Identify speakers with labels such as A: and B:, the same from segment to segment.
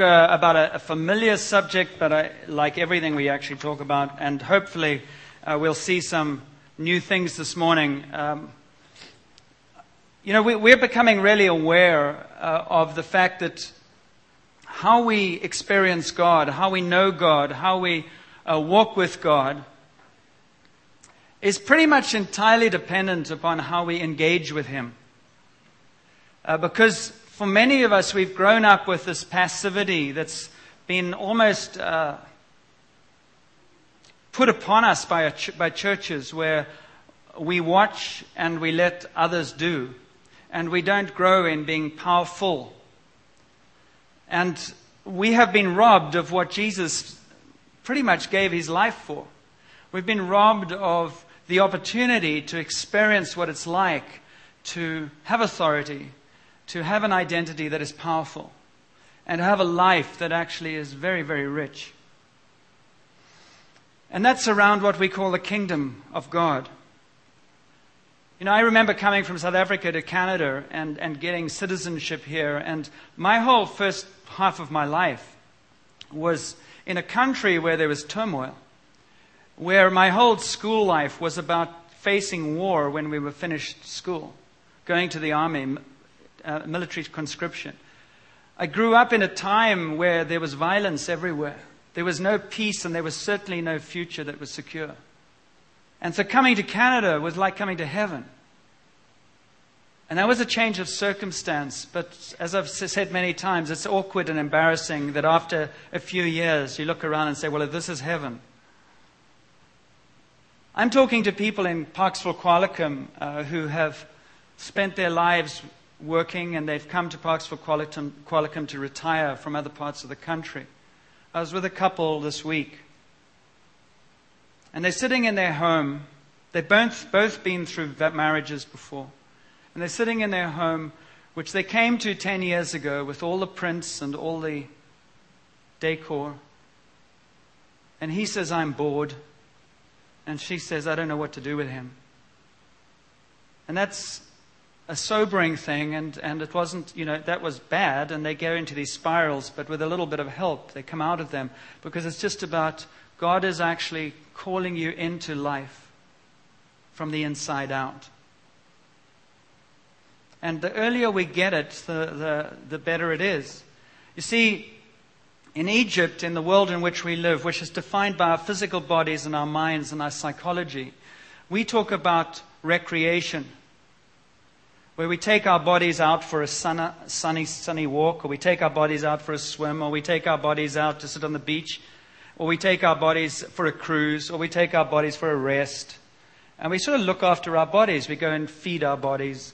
A: uh, about a, a, familiar subject, but I, like everything we actually talk about, and hopefully uh, we'll see some new things this morning. Um, you know, we, are becoming really aware uh, of the fact that how we experience God, how we know God, how we uh, walk with God, is pretty much entirely dependent upon how we engage with Him. Uh, because for many of us, we've grown up with this passivity that's been almost uh, put upon us by, ch- by churches where we watch and we let others do, and we don't grow in being powerful. And we have been robbed of what Jesus pretty much gave his life for. We've been robbed of the opportunity to experience what it's like to have authority, to have an identity that is powerful and to have a life that actually is very, very rich. And that's around what we call the kingdom of God. You know, I remember coming from South Africa to Canada and, and getting citizenship here, and my whole first half of my life was in a country where there was turmoil, where my whole school life was about facing war when we were finished school, going to the army, uh, military conscription. I grew up in a time where there was violence everywhere. There was no peace and there was certainly no future that was secure. And so coming to Canada was like coming to heaven. And that was a change of circumstance, but as I've said many times, it's awkward and embarrassing that after a few years you look around and say, well, if this is heaven. I'm talking to people in Parksville, Qualicum, uh, who have spent their lives working and they've come to Parksville Qualicum, Qualicum to retire from other parts of the country. I was with a couple this week. And they're sitting in their home. They've both, both been through marriages before. And they're sitting in their home, which they came to 10 years ago with all the prints and all the decor. And he says, I'm bored. And she says, I don't know what to do with him. And that's a sobering thing, and, and it wasn't, you know, that was bad, and they go into these spirals, but with a little bit of help, they come out of them because it's just about God is actually calling you into life from the inside out. And the earlier we get it, the, the, the better it is. You see, in Egypt, in the world in which we live, which is defined by our physical bodies and our minds and our psychology, we talk about recreation where we take our bodies out for a sunny, sunny walk, or we take our bodies out for a swim, or we take our bodies out to sit on the beach, or we take our bodies for a cruise, or we take our bodies for a rest. And we sort of look after our bodies. We go and feed our bodies.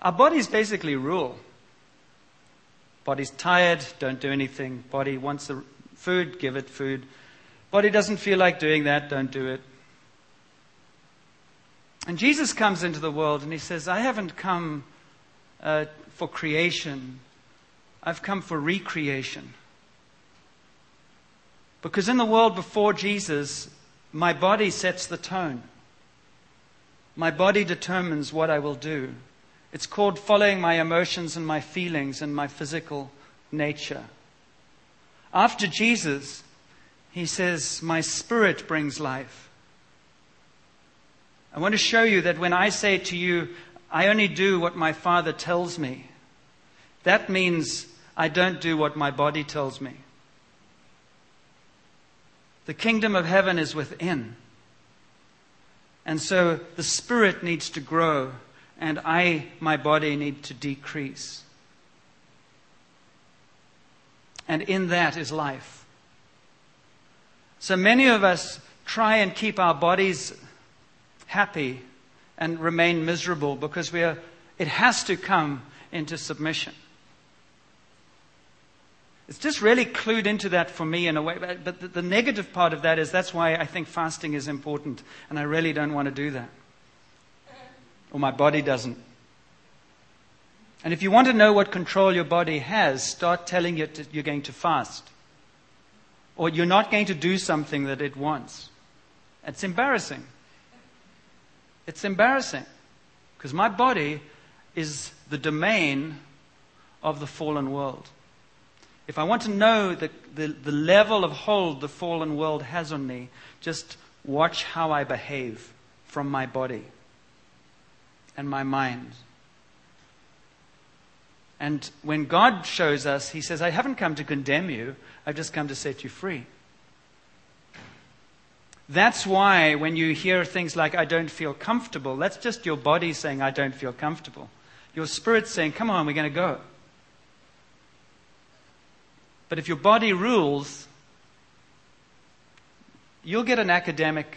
A: Our bodies basically rule. Body's tired, don't do anything. Body wants the food, give it food. Body doesn't feel like doing that, don't do it. And Jesus comes into the world and he says, I haven't come uh, for creation, I've come for recreation. Because in the world before Jesus, my body sets the tone. My body determines what I will do. It's called following my emotions and my feelings and my physical nature. After Jesus, he says, My spirit brings life. I want to show you that when I say to you, I only do what my Father tells me, that means I don't do what my body tells me. The kingdom of heaven is within. And so the spirit needs to grow, and I, my body, need to decrease. And in that is life. So many of us try and keep our bodies happy and remain miserable because we are, it has to come into submission. It's just really clued into that for me in a way. But the, the negative part of that is that's why I think fasting is important. And I really don't want to do that. Or my body doesn't. And if you want to know what control your body has, start telling it that you're going to fast. Or you're not going to do something that it wants. It's embarrassing. It's embarrassing because my body is the domain of the fallen world. If I want to know the, the, the level of hold the fallen world has on me, just watch how I behave from my body and my mind. And when God shows us, He says, I haven't come to condemn you, I've just come to set you free. That's why when you hear things like, I don't feel comfortable, that's just your body saying, I don't feel comfortable. Your spirit's saying, Come on, we're going to go. But if your body rules, you'll get an academic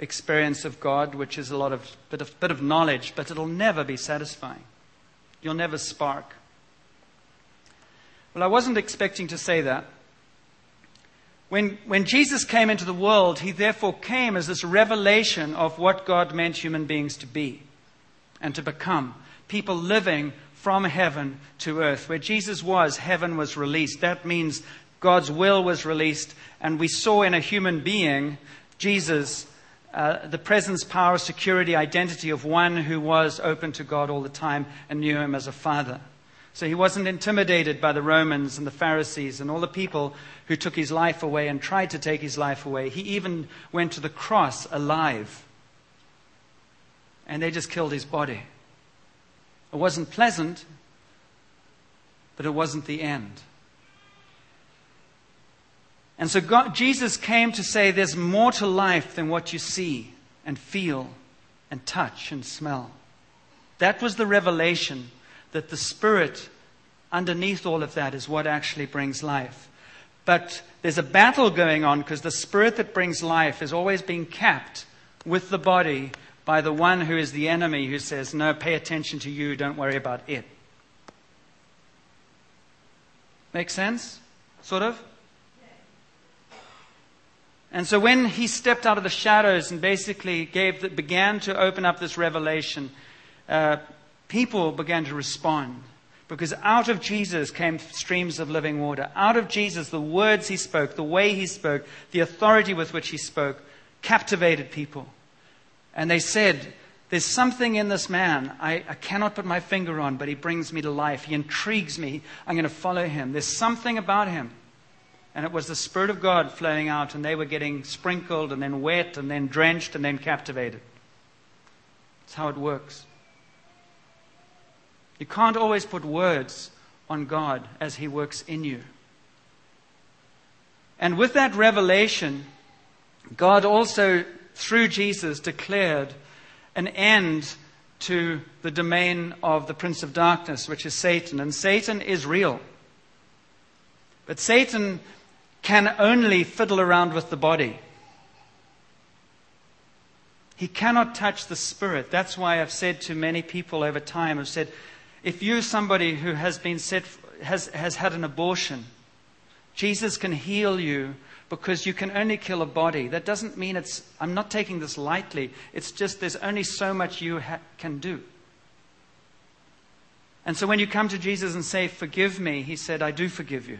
A: experience of God, which is a lot of bit of, bit of knowledge, but it'll never be satisfying. You'll never spark. Well, I wasn't expecting to say that. When, when Jesus came into the world, he therefore came as this revelation of what God meant human beings to be and to become. People living from heaven to earth. Where Jesus was, heaven was released. That means God's will was released, and we saw in a human being, Jesus, uh, the presence, power, security, identity of one who was open to God all the time and knew him as a father. So he wasn't intimidated by the Romans and the Pharisees and all the people who took his life away and tried to take his life away. He even went to the cross alive. And they just killed his body. It wasn't pleasant, but it wasn't the end. And so God, Jesus came to say there's more to life than what you see and feel and touch and smell. That was the revelation that the Spirit underneath all of that is what actually brings life. But there's a battle going on because the Spirit that brings life is always being capped with the body by the one who is the enemy who says, No, pay attention to you, don't worry about it. Make sense? Sort of? And so when he stepped out of the shadows and basically gave the, began to open up this revelation, uh, people began to respond. Because out of Jesus came streams of living water. Out of Jesus, the words he spoke, the way he spoke, the authority with which he spoke, captivated people. And they said, There's something in this man I, I cannot put my finger on, but he brings me to life. He intrigues me. I'm going to follow him. There's something about him. And it was the Spirit of God flowing out, and they were getting sprinkled and then wet and then drenched and then captivated. That's how it works. You can't always put words on God as He works in you. And with that revelation, God also, through Jesus, declared an end to the domain of the Prince of Darkness, which is Satan. And Satan is real. But Satan can only fiddle around with the body. He cannot touch the spirit. That's why I've said to many people over time, I've said, if you're somebody who has been set, has, has had an abortion, Jesus can heal you because you can only kill a body. That doesn't mean it's, I'm not taking this lightly. It's just there's only so much you ha- can do. And so when you come to Jesus and say, Forgive me, he said, I do forgive you.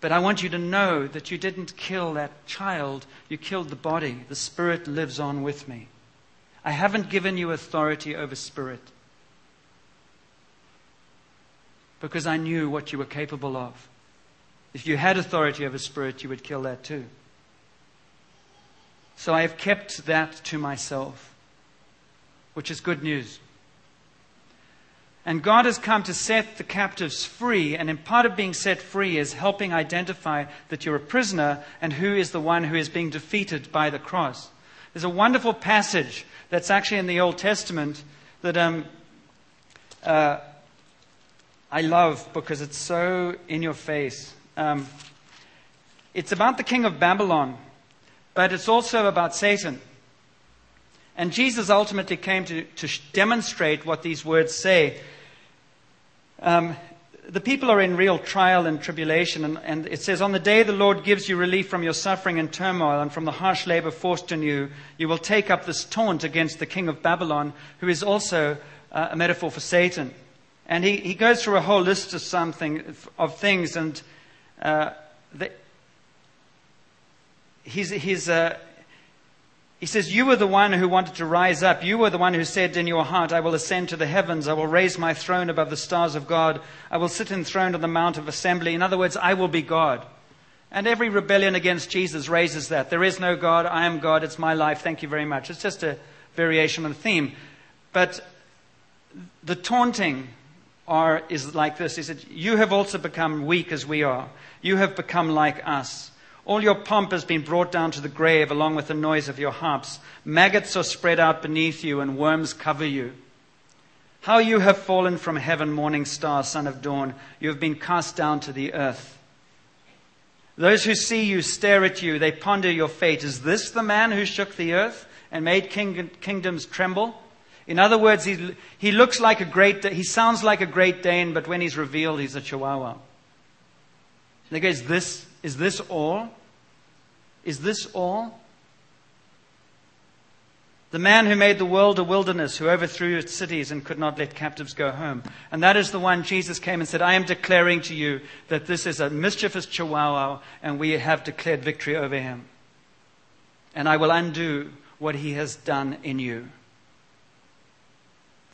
A: But I want you to know that you didn't kill that child, you killed the body. The spirit lives on with me. I haven't given you authority over spirit because I knew what you were capable of. If you had authority over spirit, you would kill that too. So I have kept that to myself, which is good news. And God has come to set the captives free, and in part of being set free is helping identify that you're a prisoner and who is the one who is being defeated by the cross. There's a wonderful passage that's actually in the Old Testament that um, uh, I love because it's so in your face. Um, it's about the king of Babylon, but it's also about Satan. And Jesus ultimately came to, to demonstrate what these words say. Um, the people are in real trial and tribulation, and, and, it says, On the day the Lord gives you relief from your suffering and turmoil and from the harsh labor forced on you, you will take up this taunt against the king of Babylon, who is also uh, a metaphor for Satan. And he, he goes through a whole list of something of things, and uh, the, he's, he's, uh, He says, You were the one who wanted to rise up. You were the one who said in your heart, I will ascend to the heavens. I will raise my throne above the stars of God. I will sit enthroned on the mount of assembly. In other words, I will be God. And every rebellion against Jesus raises that. There is no God. I am God. It's my life. Thank you very much. It's just a variation on the theme. But the taunting are, is like this. He said, You have also become weak as we are. You have become like us. All your pomp has been brought down to the grave along with the noise of your harps. Maggots are spread out beneath you and worms cover you. How you have fallen from heaven, morning star, son of dawn. You have been cast down to the earth. Those who see you stare at you. They ponder your fate. Is this the man who shook the earth and made king- kingdoms tremble? In other words, he, he looks like a great, he sounds like a great Dane, but when he's revealed, he's a Chihuahua. They go, is this, is this all? Is this all? The man who made the world a wilderness, who overthrew its cities and could not let captives go home. And that is the one Jesus came and said, I am declaring to you that this is a mischievous chihuahua, and we have declared victory over him. And I will undo what he has done in you.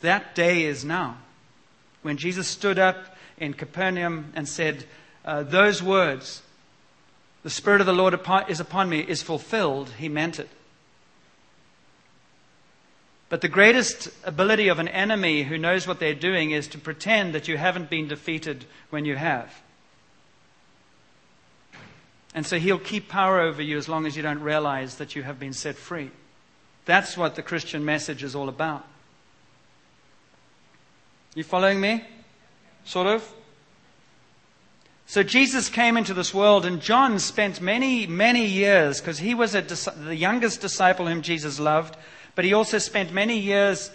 A: That day is now. When Jesus stood up in Capernaum and said, uh, Those words, the Spirit of the Lord is upon me, is fulfilled, he meant it. But the greatest ability of an enemy who knows what they're doing is to pretend that you haven't been defeated when you have. And so he'll keep power over you as long as you don't realize that you have been set free. That's what the Christian message is all about. You following me? Sort of? So Jesus came into this world, and John spent many, many years, because he was the youngest disciple whom Jesus loved, but he also spent many years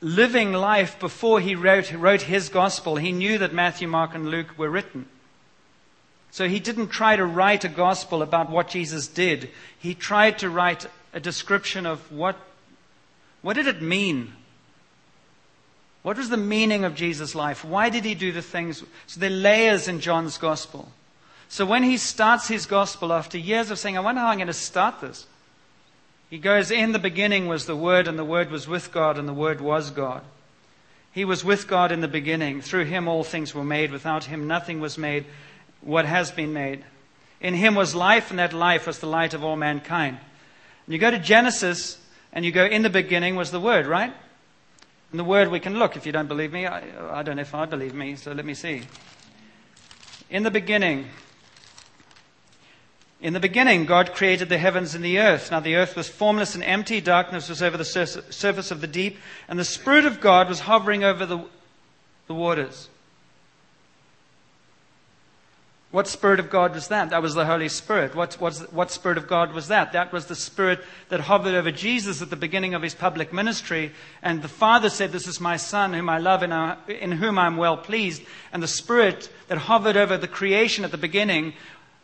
A: living life before he wrote, wrote his gospel. He knew that Matthew, Mark, and Luke were written. So he didn't try to write a gospel about what Jesus did. He tried to write a description of what, what did it mean what was the meaning of Jesus' life? Why did he do the things? So there are layers in John's gospel. So when he starts his gospel after years of saying, I wonder how I'm going to start this, he goes, In the beginning was the Word, and the Word was with God, and the Word was God. He was with God in the beginning. Through him all things were made. Without him nothing was made what has been made. In him was life, and that life was the light of all mankind. And you go to Genesis, and you go, In the beginning was the Word, right? And the word we can look if you don't believe me. I, I don't know if I believe me, so let me see. In the beginning, in the beginning, God created the heavens and the earth. Now the earth was formless and empty, darkness was over the surface of the deep, and the Spirit of God was hovering over the, the waters. What Spirit of God was that? That was the Holy Spirit. What, what Spirit of God was that? That was the Spirit that hovered over Jesus at the beginning of his public ministry. And the Father said, This is my Son, whom I love and uh, in whom I am well pleased. And the Spirit that hovered over the creation at the beginning,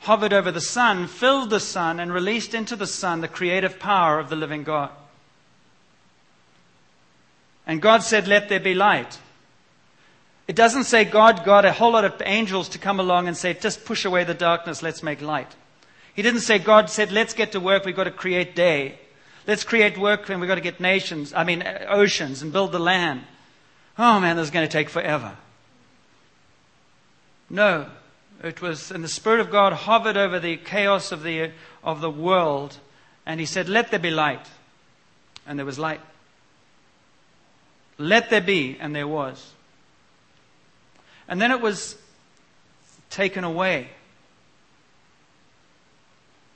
A: hovered over the Son, filled the Son, and released into the Son the creative power of the living God. And God said, Let there be light. It doesn't say God got a whole lot of angels to come along and say, just push away the darkness, let's make light. He didn't say God said, let's get to work, we've got to create day. Let's create work and we've got to get nations, I mean oceans and build the land. Oh man, this is going to take forever. No. It was, and the Spirit of God hovered over the chaos of the, of the world and he said, let there be light. And there was light. Let there be, and there was. And then it was taken away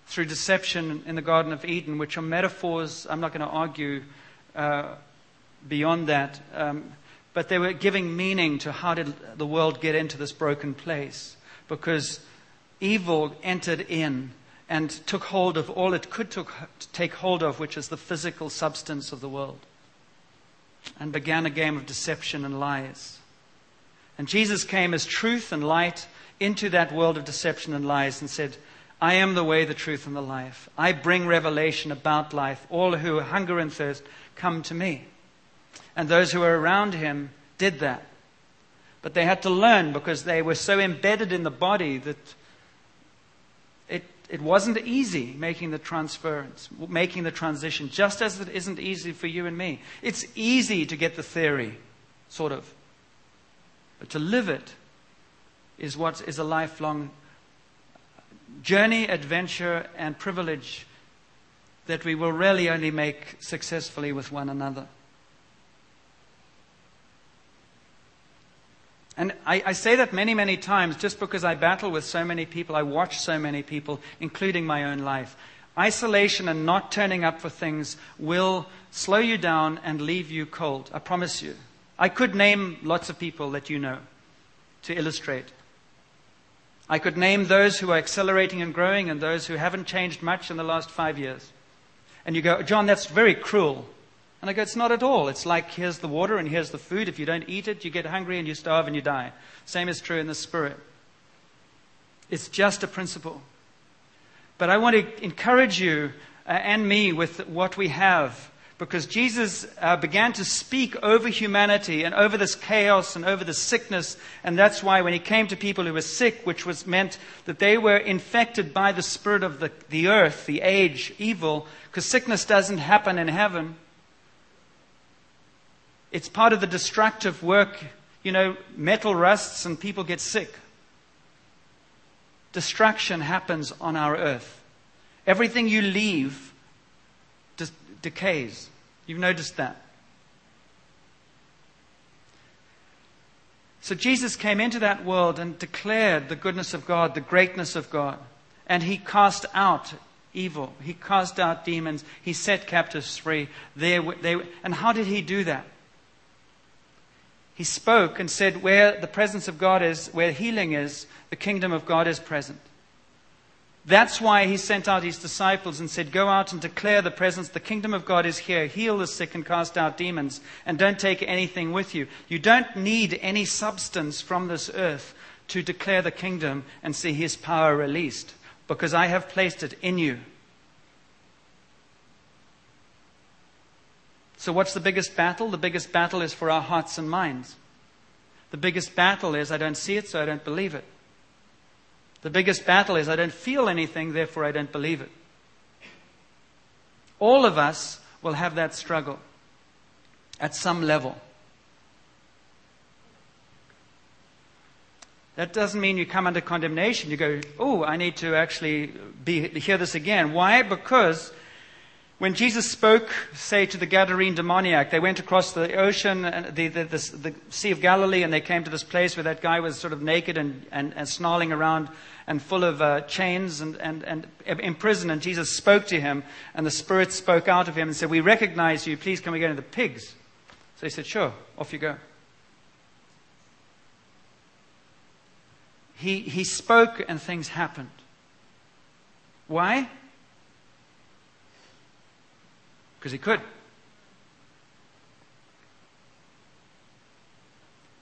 A: through deception in the Garden of Eden, which are metaphors. I'm not going to argue uh, beyond that. Um, but they were giving meaning to how did the world get into this broken place. Because evil entered in and took hold of all it could took, take hold of, which is the physical substance of the world, and began a game of deception and lies. And Jesus came as truth and light into that world of deception and lies and said, I am the way, the truth, and the life. I bring revelation about life. All who hunger and thirst come to me. And those who were around him did that. But they had to learn because they were so embedded in the body that it, it wasn't easy making the transference, making the transition, just as it isn't easy for you and me. It's easy to get the theory, sort of. But to live it is what is a lifelong journey, adventure, and privilege that we will really only make successfully with one another. And I, I, say that many, many times just because I battle with so many people, I watch so many people, including my own life. Isolation and not turning up for things will slow you down and leave you cold. I promise you. I could name lots of people that you know to illustrate. I could name those who are accelerating and growing and those who haven't changed much in the last five years. And you go, John, that's very cruel. And I go, it's not at all. It's like here's the water and here's the food. If you don't eat it, you get hungry and you starve and you die. Same is true in the spirit. It's just a principle. But I want to encourage you uh, and me with what we have because Jesus uh, began to speak over humanity and over this chaos and over the sickness. And that's why when he came to people who were sick, which was meant that they were infected by the spirit of the, the earth, the age, evil, because sickness doesn't happen in heaven. It's part of the destructive work. You know, metal rusts and people get sick. Destruction happens on our earth. Everything you leave decays. You've noticed that. So Jesus came into that world and declared the goodness of God, the greatness of God. And he cast out evil. He cast out demons. He set captives free. They, they, and how did he do that? He spoke and said, Where the presence of God is, where healing is, the kingdom of God is present. That's why he sent out his disciples and said, Go out and declare the presence, the kingdom of God is here. Heal the sick and cast out demons, and don't take anything with you. You don't need any substance from this earth to declare the kingdom and see his power released, because I have placed it in you. So, what's the biggest battle? The biggest battle is for our hearts and minds. The biggest battle is I don't see it, so I don't believe it. The biggest battle is I don't feel anything, therefore I don't believe it. All of us will have that struggle at some level. That doesn't mean you come under condemnation. You go, oh, I need to actually be, hear this again. Why? Because when Jesus spoke, say, to the Gadarene demoniac, they went across the ocean, the, the, the, the, Sea of Galilee, and they came to this place where that guy was sort of naked and, and, and snarling around and full of uh, chains and, and, and in prison. And Jesus spoke to him, and the Spirit spoke out of him and said, We recognize you. Please come again to the pigs. So he said, Sure, off you go. He, he spoke, and things happened. Why? Because he could.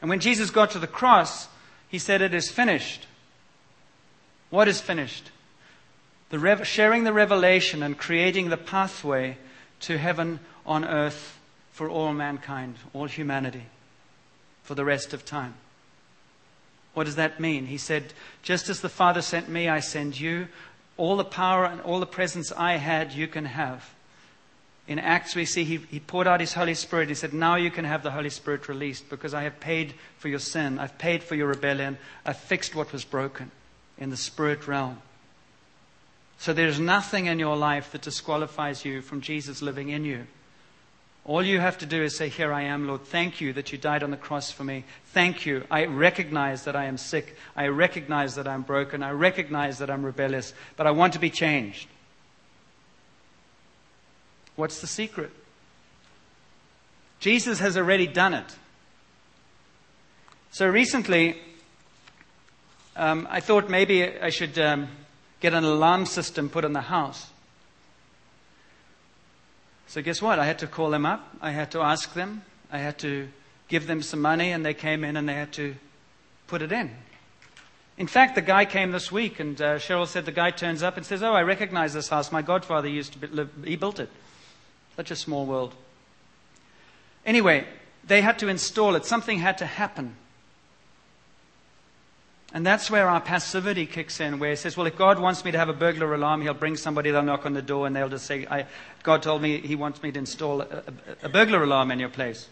A: And when Jesus got to the cross, he said, It is finished. What is finished? The rev- sharing the revelation and creating the pathway to heaven on earth for all mankind, all humanity, for the rest of time. What does that mean? He said, Just as the Father sent me, I send you. All the power and all the presence I had, you can have in Acts, we see he, he poured out his Holy Spirit. He said, Now you can have the Holy Spirit released because I have paid for your sin. I've paid for your rebellion. I've fixed what was broken in the spirit realm. So there's nothing in your life that disqualifies you from Jesus living in you. All you have to do is say, Here I am, Lord. Thank you that you died on the cross for me. Thank you. I recognize that I am sick. I recognize that I'm broken. I recognize that I'm rebellious. But I want to be changed. What's the secret? Jesus has already done it. So recently, um, I thought maybe I should um, get an alarm system put in the house. So, guess what? I had to call them up. I had to ask them. I had to give them some money, and they came in and they had to put it in. In fact, the guy came this week, and uh, Cheryl said the guy turns up and says, Oh, I recognize this house. My godfather used to live, he built it. Such a small world. Anyway, they had to install it. Something had to happen. And that's where our passivity kicks in, where it says, well, if God wants me to have a burglar alarm, he'll bring somebody, they'll knock on the door, and they'll just say, God told me he wants me to install a, a, a, burglar alarm in your place.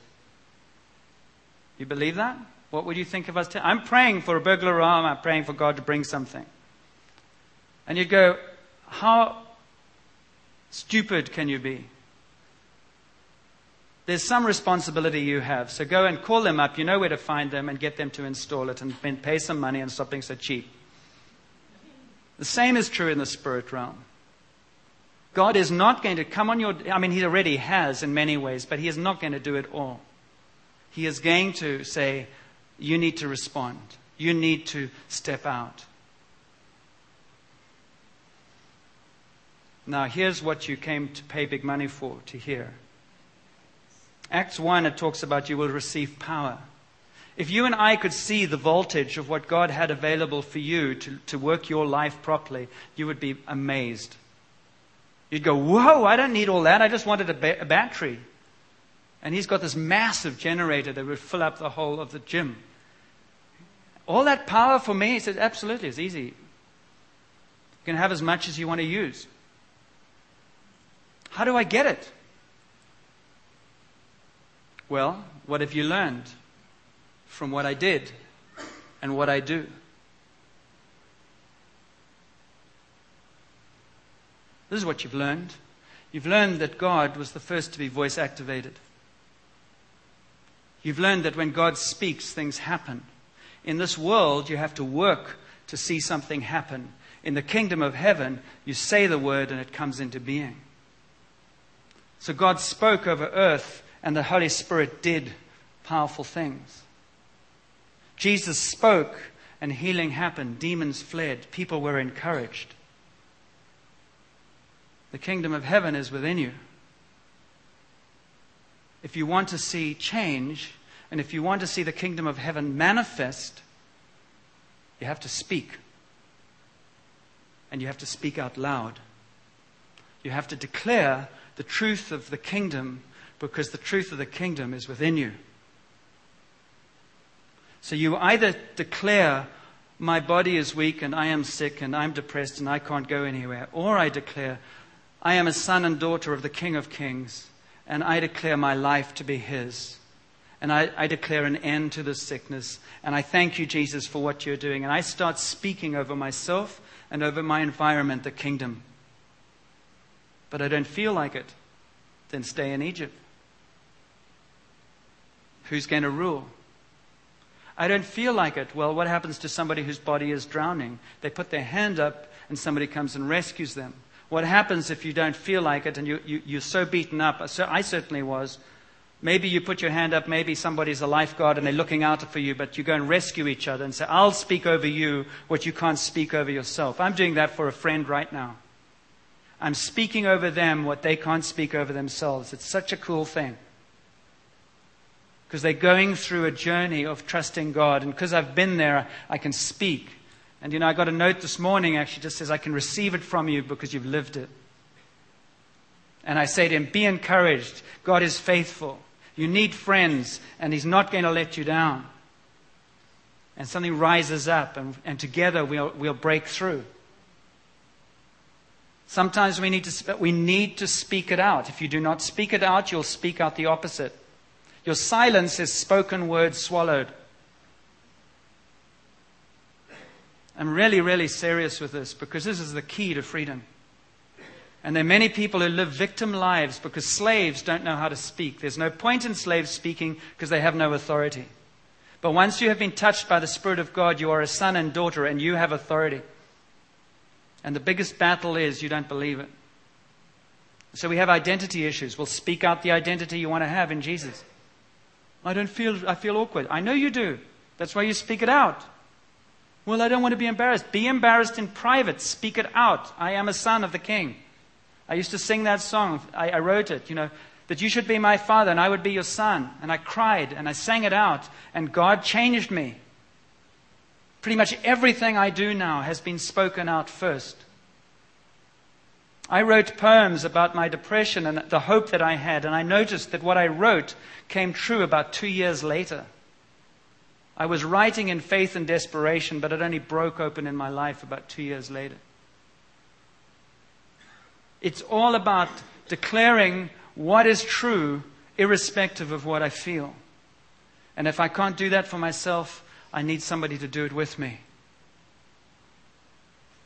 A: You believe that? What would you think of us? I'm praying for a burglar alarm, I'm praying for God to bring something. And you'd go, how stupid can you be? There's some responsibility you have. So go and call them up. You know where to find them and get them to install it and pay some money and stop being so cheap. The same is true in the spirit realm. God is not going to come on your, I mean, He already has in many ways, but He is not going to do it all. He is going to say, you need to respond. You need to step out. Now, here's what you came to pay big money for, to hear. Acts 1, it talks about you will receive power. If you and I could see the voltage of what God had available for you to, to work your life properly, you would be amazed. You'd go, Whoa, I don't need all that. I just wanted a, ba- a battery. And he's got this massive generator that would fill up the whole of the gym. All that power for me? He said, Absolutely, it's easy. You can have as much as you want to use. How do I get it? Well, what have you learned from what I did and what I do? This is what you've learned. You've learned that God was the first to be voice activated. You've learned that when God speaks, things happen. In this world, you have to work to see something happen. In the kingdom of heaven, you say the word and it comes into being. So God spoke over earth and the Holy Spirit did powerful things. Jesus spoke and healing happened. Demons fled. People were encouraged. The kingdom of heaven is within you. If you want to see change, and if you want to see the kingdom of heaven manifest, you have to speak. And you have to speak out loud. You have to declare the truth of the kingdom because the truth of the kingdom is within you. So you either declare, My body is weak and I am sick and I'm depressed and I can't go anywhere, or I declare, I am a son and daughter of the King of Kings and I declare my life to be His. And I, I, declare an end to this sickness. And I thank you, Jesus, for what you're doing. And I start speaking over myself and over my environment, the kingdom. But I don't feel like it. Then stay in Egypt. Who's going to rule? I don't feel like it. Well, what happens to somebody whose body is drowning? They put their hand up and somebody comes and rescues them. What happens if you don't feel like it and you, you, you're so beaten up? So I certainly was. Maybe you put your hand up, maybe somebody's a lifeguard and they're looking out for you, but you go and rescue each other and say, I'll speak over you what you can't speak over yourself. I'm doing that for a friend right now. I'm speaking over them what they can't speak over themselves. It's such a cool thing because they're going through a journey of trusting God. And because I've been there, I can speak. And you know, I got a note this morning actually just says, I can receive it from you because you've lived it. And I say to him, Be encouraged. God is faithful. You need friends, and He's not going to let you down. And something rises up, and, and together we'll, we'll break through. Sometimes we need, to, we need to speak it out. If you do not speak it out, you'll speak out the opposite. Your silence is spoken word swallowed. I'm really, really serious with this because this is the key to freedom. And there are many people who live victim lives because slaves don't know how to speak. There's no point in slaves speaking because they have no authority. But once you have been touched by the Spirit of God, you are a son and daughter and you have authority. And the biggest battle is you don't believe it. So we have identity issues. We'll speak out the identity you want to have in Jesus. I don't feel, I feel awkward. I know you do. That's why you speak it out. Well, I don't want to be embarrassed. Be embarrassed in private. Speak it out. I am a son of the king. I used to sing that song. I, I wrote it, you know, that you should be my father and I would be your son. And I cried and I sang it out and God changed me. Pretty much everything I do now has been spoken out first. I wrote poems about my depression and the hope that I had, and I noticed that what I wrote came true about two years later. I was writing in faith and desperation, but it only broke open in my life about two years later. It's all about declaring what is true, irrespective of what I feel. And if I can't do that for myself, I need somebody to do it with me.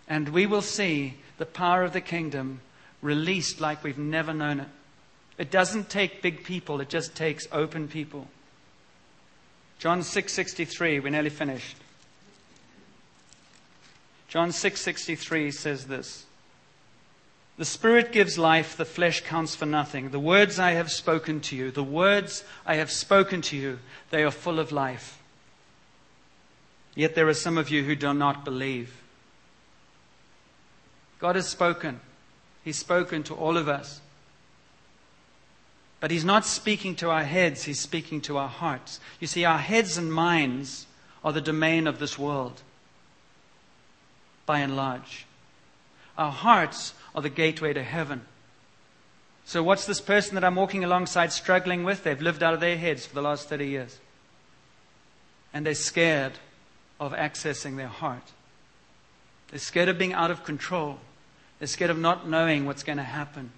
A: And we will see the power of the kingdom released like we've never known it. It doesn't take big people, it just takes open people. John 6:63, we're nearly finished. John 6:63 says this. The spirit gives life, the flesh counts for nothing. The words I have spoken to you, the words I have spoken to you, they are full of life. Yet there are some of you who do not believe. God has spoken. He's spoken to all of us. But He's not speaking to our heads, He's speaking to our hearts. You see, our heads and minds are the domain of this world, by and large. Our hearts are the gateway to heaven. So, what's this person that I'm walking alongside struggling with? They've lived out of their heads for the last 30 years. And they're scared of accessing their heart. They're scared of being out of control. They're scared of not knowing what's going to happen.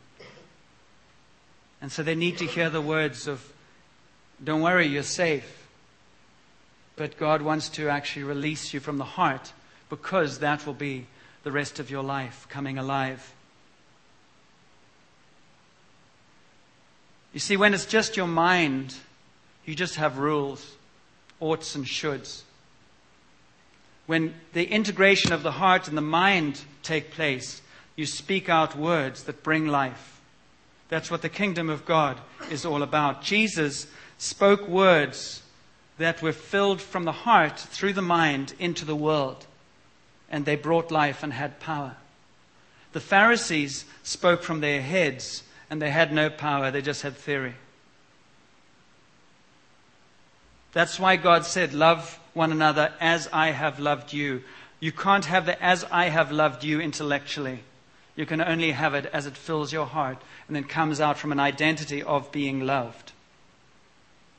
A: And so they need to hear the words of, don't worry, you're safe. But God wants to actually release you from the heart because that will be the rest of your life coming alive. You see, when it's just your mind, you just have rules, oughts and shoulds. When the integration of the heart and the mind take place, you speak out words that bring life. That's what the kingdom of God is all about. Jesus spoke words that were filled from the heart through the mind into the world, and they brought life and had power. The Pharisees spoke from their heads, and they had no power, they just had theory. That's why God said, Love one another as I have loved you. You can't have the as I have loved you intellectually. You can only have it as it fills your heart and then comes out from an identity of being loved.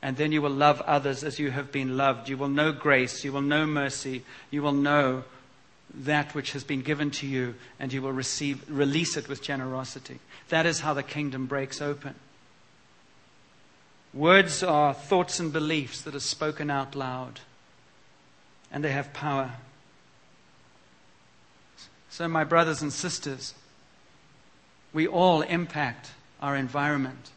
A: And then you will love others as you have been loved. You will know grace. You will know mercy. You will know that which has been given to you, and you will receive, release it with generosity. That is how the kingdom breaks open. Words are thoughts and beliefs that are spoken out loud, and they have power. So, my brothers and sisters, we all impact our environment.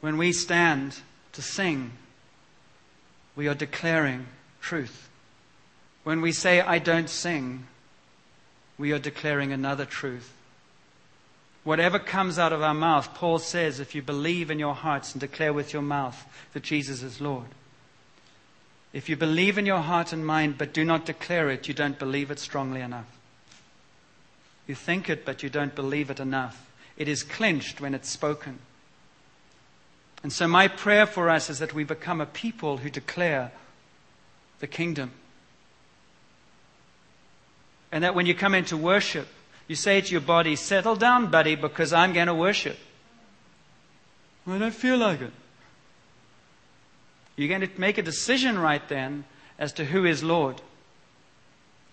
A: When we stand to sing, we are declaring truth. When we say, I don't sing, we are declaring another truth. Whatever comes out of our mouth, Paul says, if you believe in your hearts and declare with your mouth that Jesus is Lord. If you believe in your heart and mind but do not declare it, you don't believe it strongly enough. You think it, but you don't believe it enough. It is clinched when it's spoken. And so, my prayer for us is that we become a people who declare the kingdom. And that when you come into worship, you say to your body, Settle down, buddy, because I'm going to worship. I don't feel like it. You're going to make a decision right then as to who is Lord.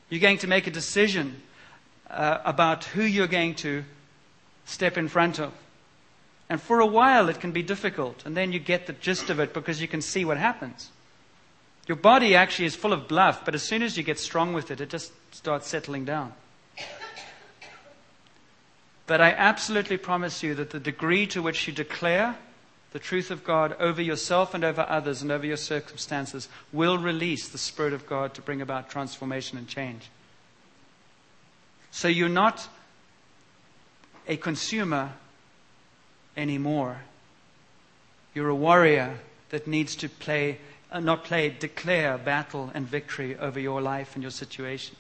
A: You're going to make a decision uh, about who you're going to step in front of. And for a while, it can be difficult. And then you get the gist of it because you can see what happens. Your body actually is full of bluff, but as soon as you get strong with it, it just starts settling down. But I absolutely promise you that the degree to which you declare the truth of God over yourself and over others and over your circumstances will release the Spirit of God to bring about transformation and change. So you're not a consumer anymore. You're a warrior that needs to play, uh, not play, declare battle and victory over your life and your situations.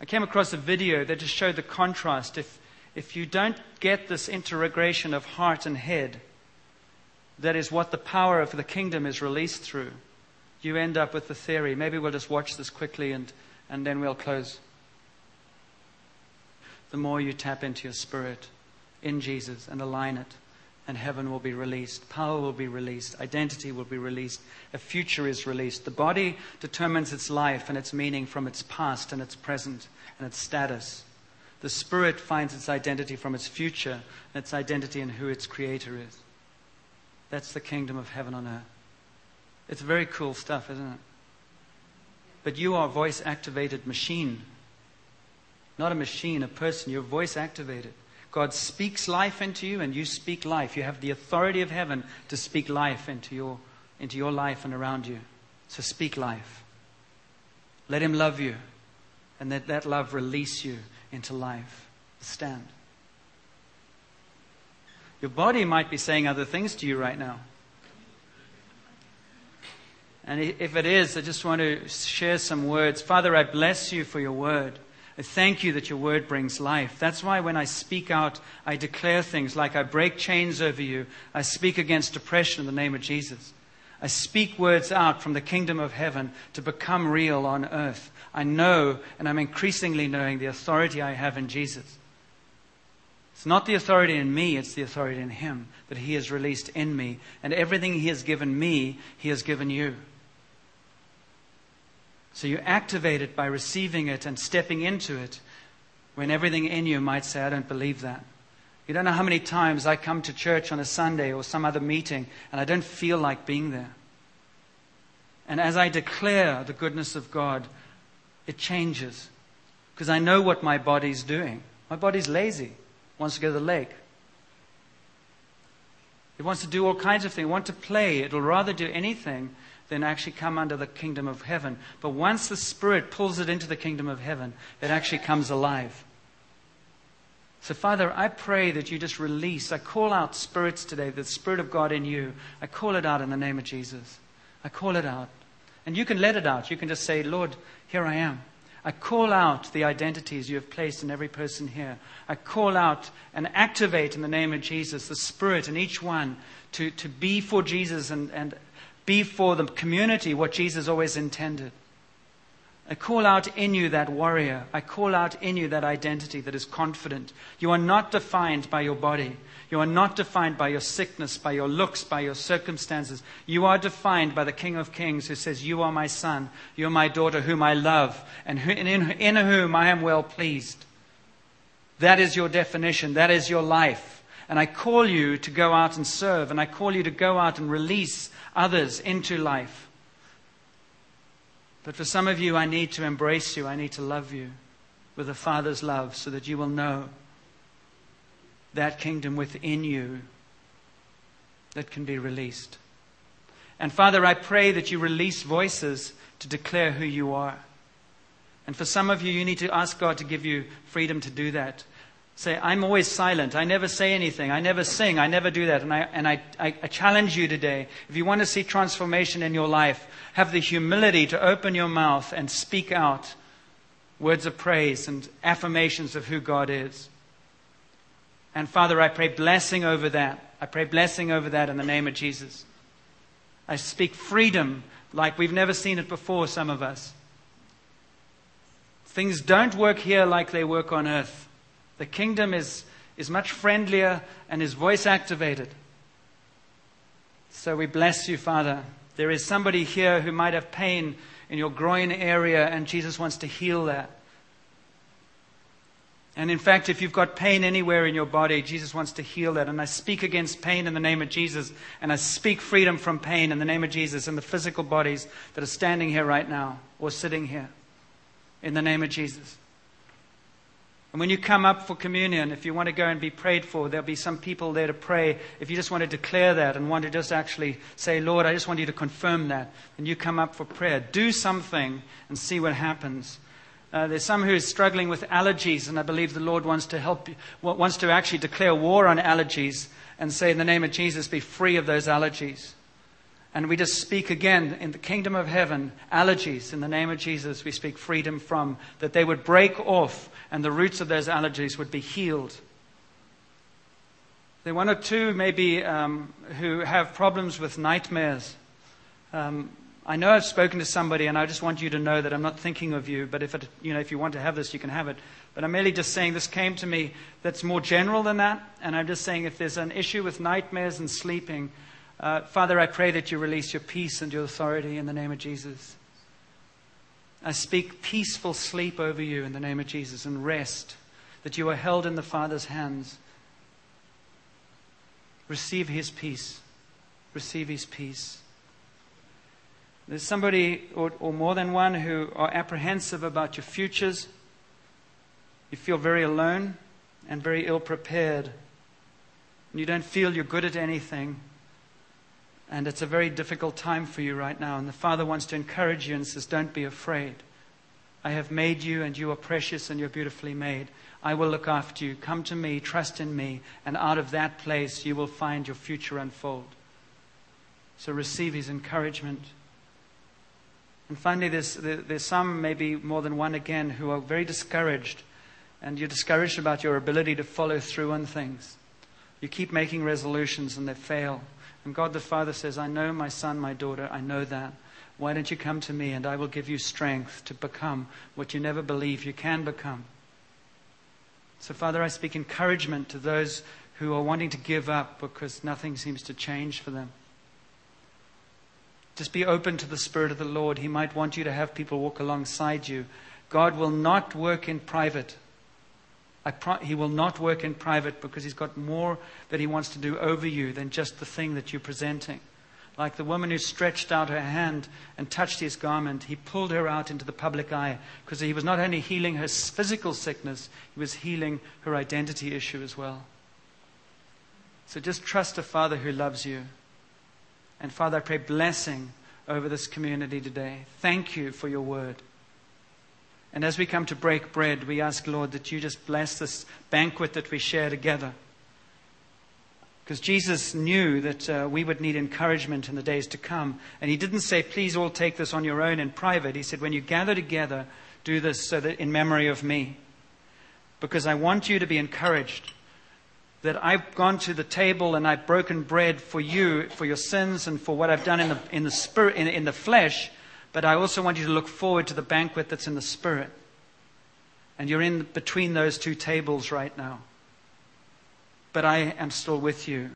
A: I came across a video that just showed the contrast. If, if you don't get this integration of heart and head, that is what the power of the kingdom is released through, you end up with the theory. Maybe we'll just watch this quickly and, and then we'll close the more you tap into your spirit in Jesus and align it, and heaven will be released. Power will be released. Identity will be released. A future is released. The body determines its life and its meaning from its past and its present and its status. The spirit finds its identity from its future and its identity in who its creator is. That's the kingdom of heaven on earth. It's very cool stuff, isn't it? But you are a voice activated machine. Not a machine, a person. You're voice activated. God speaks life into you and you speak life. You have the authority of heaven to speak life into your, into your life and around you. So speak life. Let Him love you and let that love release you into life. Stand. Your body might be saying other things to you right now. And if it is, I just want to share some words. Father, I bless you for your word. I thank you that your word brings life. That's why when I speak out, I declare things like I break chains over you. I speak against depression in the name of Jesus. I speak words out from the kingdom of heaven to become real on earth. I know, and I'm increasingly knowing, the authority I have in Jesus. It's not the authority in me, it's the authority in Him that He has released in me. And everything He has given me, He has given you. So you activate it by receiving it and stepping into it when everything in you might say, I don't believe that. You don't know how many times I come to church on a Sunday or some other meeting and I don't feel like being there. And as I declare the goodness of God, it changes. Because I know what my body's doing. My body's lazy, wants to go to the lake. It wants to do all kinds of things. It wants to play. It'll rather do anything than actually come under the kingdom of heaven. But once the Spirit pulls it into the kingdom of heaven, it actually comes alive. So, Father, I pray that you just release. I call out spirits today, the Spirit of God in you. I call it out in the name of Jesus. I call it out. And you can let it out. You can just say, Lord, here I am. I call out the identities you have placed in every person here. I call out and activate in the name of Jesus the Spirit in each one to, to be for Jesus and, and be for the community what Jesus always intended. I call out in you that warrior. I call out in you that identity that is confident. You are not defined by your body. You are not defined by your sickness, by your looks, by your circumstances. You are defined by the King of Kings who says, You are my son, you are my daughter, whom I love, and in, whom I am well pleased. That is your definition. That is your life. And I call you to go out and serve, and I call you to go out and release others into life. But for some of you, I need to embrace you. I need to love you with a Father's love so that you will know that kingdom within you that can be released. And Father, I pray that you release voices to declare who you are. And for some of you, you need to ask God to give you freedom to do that. Say, I'm always silent. I never say anything. I never sing. I never do that. And, I, and I, I, I challenge you today. If you want to see transformation in your life, have the humility to open your mouth and speak out words of praise and affirmations of who God is. And Father, I pray blessing over that. I pray blessing over that in the name of Jesus. I speak freedom like we've never seen it before, some of us. Things don't work here like they work on earth. The kingdom is, is much friendlier and is voice activated. So we bless you, Father. There is somebody here who might have pain in your groin area, and Jesus wants to heal that. And in fact, if you've got pain anywhere in your body, Jesus wants to heal that. And I speak against pain in the name of Jesus. And I speak freedom from pain in the name of Jesus in the physical bodies that are standing here right now or sitting here in the name of Jesus. And when you come up for communion, if you want to go and be prayed for, there'll be some people there to pray. If you just want to declare that and want to just actually say, Lord, I just want you to confirm that, and you come up for prayer, do something and see what happens. Uh, there's some who is struggling with allergies, and I believe the Lord wants to help you, wants to actually declare war on allergies and say, in the name of Jesus, be free of those allergies. And we just speak again in the kingdom of heaven, allergies, in the name of Jesus, we speak freedom from, that they would break off and the roots of those allergies would be healed. There are one or two, maybe, um, who have problems with nightmares. Um, I know I've spoken to somebody, and I just want you to know that I'm not thinking of you. But if it, you know, if you want to have this, you can have it. But I'm merely just saying this came to me that's more general than that. And I'm just saying if there's an issue with nightmares and sleeping, uh, Father, I pray that you release your peace and your authority in the name of Jesus. I speak peaceful sleep over you in the name of Jesus and rest, that you are held in the Father's hands. Receive his peace. Receive his peace. There's somebody or, or more than one who are apprehensive about your futures. You feel very alone and very ill prepared. And you don't feel you're good at anything. And it's a very difficult time for you right now. And the Father wants to encourage you and says, Don't be afraid. I have made you, and you are precious and you're beautifully made. I will look after you. Come to me, trust in me, and out of that place you will find your future unfold. So receive his encouragement. And finally, there's, there's some, maybe more than one again, who are very discouraged. And you're discouraged about your ability to follow through on things. You keep making resolutions and they fail. And God the Father says, I know my son, my daughter, I know that. Why don't you come to me and I will give you strength to become what you never believe you can become? So, Father, I speak encouragement to those who are wanting to give up because nothing seems to change for them. Just be open to the Spirit of the Lord. He might want you to have people walk alongside you. God will not work in private. He will not work in private because He's got more that He wants to do over you than just the thing that you're presenting. Like the woman who stretched out her hand and touched His garment, He pulled her out into the public eye because He was not only healing her physical sickness, He was healing her identity issue as well. So just trust a Father who loves you. And Father, I pray blessing over this community today. Thank you for your word. And as we come to break bread, we ask, Lord, that you just bless this banquet that we share together. Because Jesus knew that uh, we would need encouragement in the days to come. And he didn't say, please all take this on your own in private. He said, when you gather together, do this so that in memory of me. Because I want you to be encouraged that I've gone to the table and I've broken bread for you, for your sins, and for what I've done in the, in the spirit, in, in the flesh. But I also want you to look forward to the banquet that's in the spirit. And you're in between those two tables right now. But I am still with you.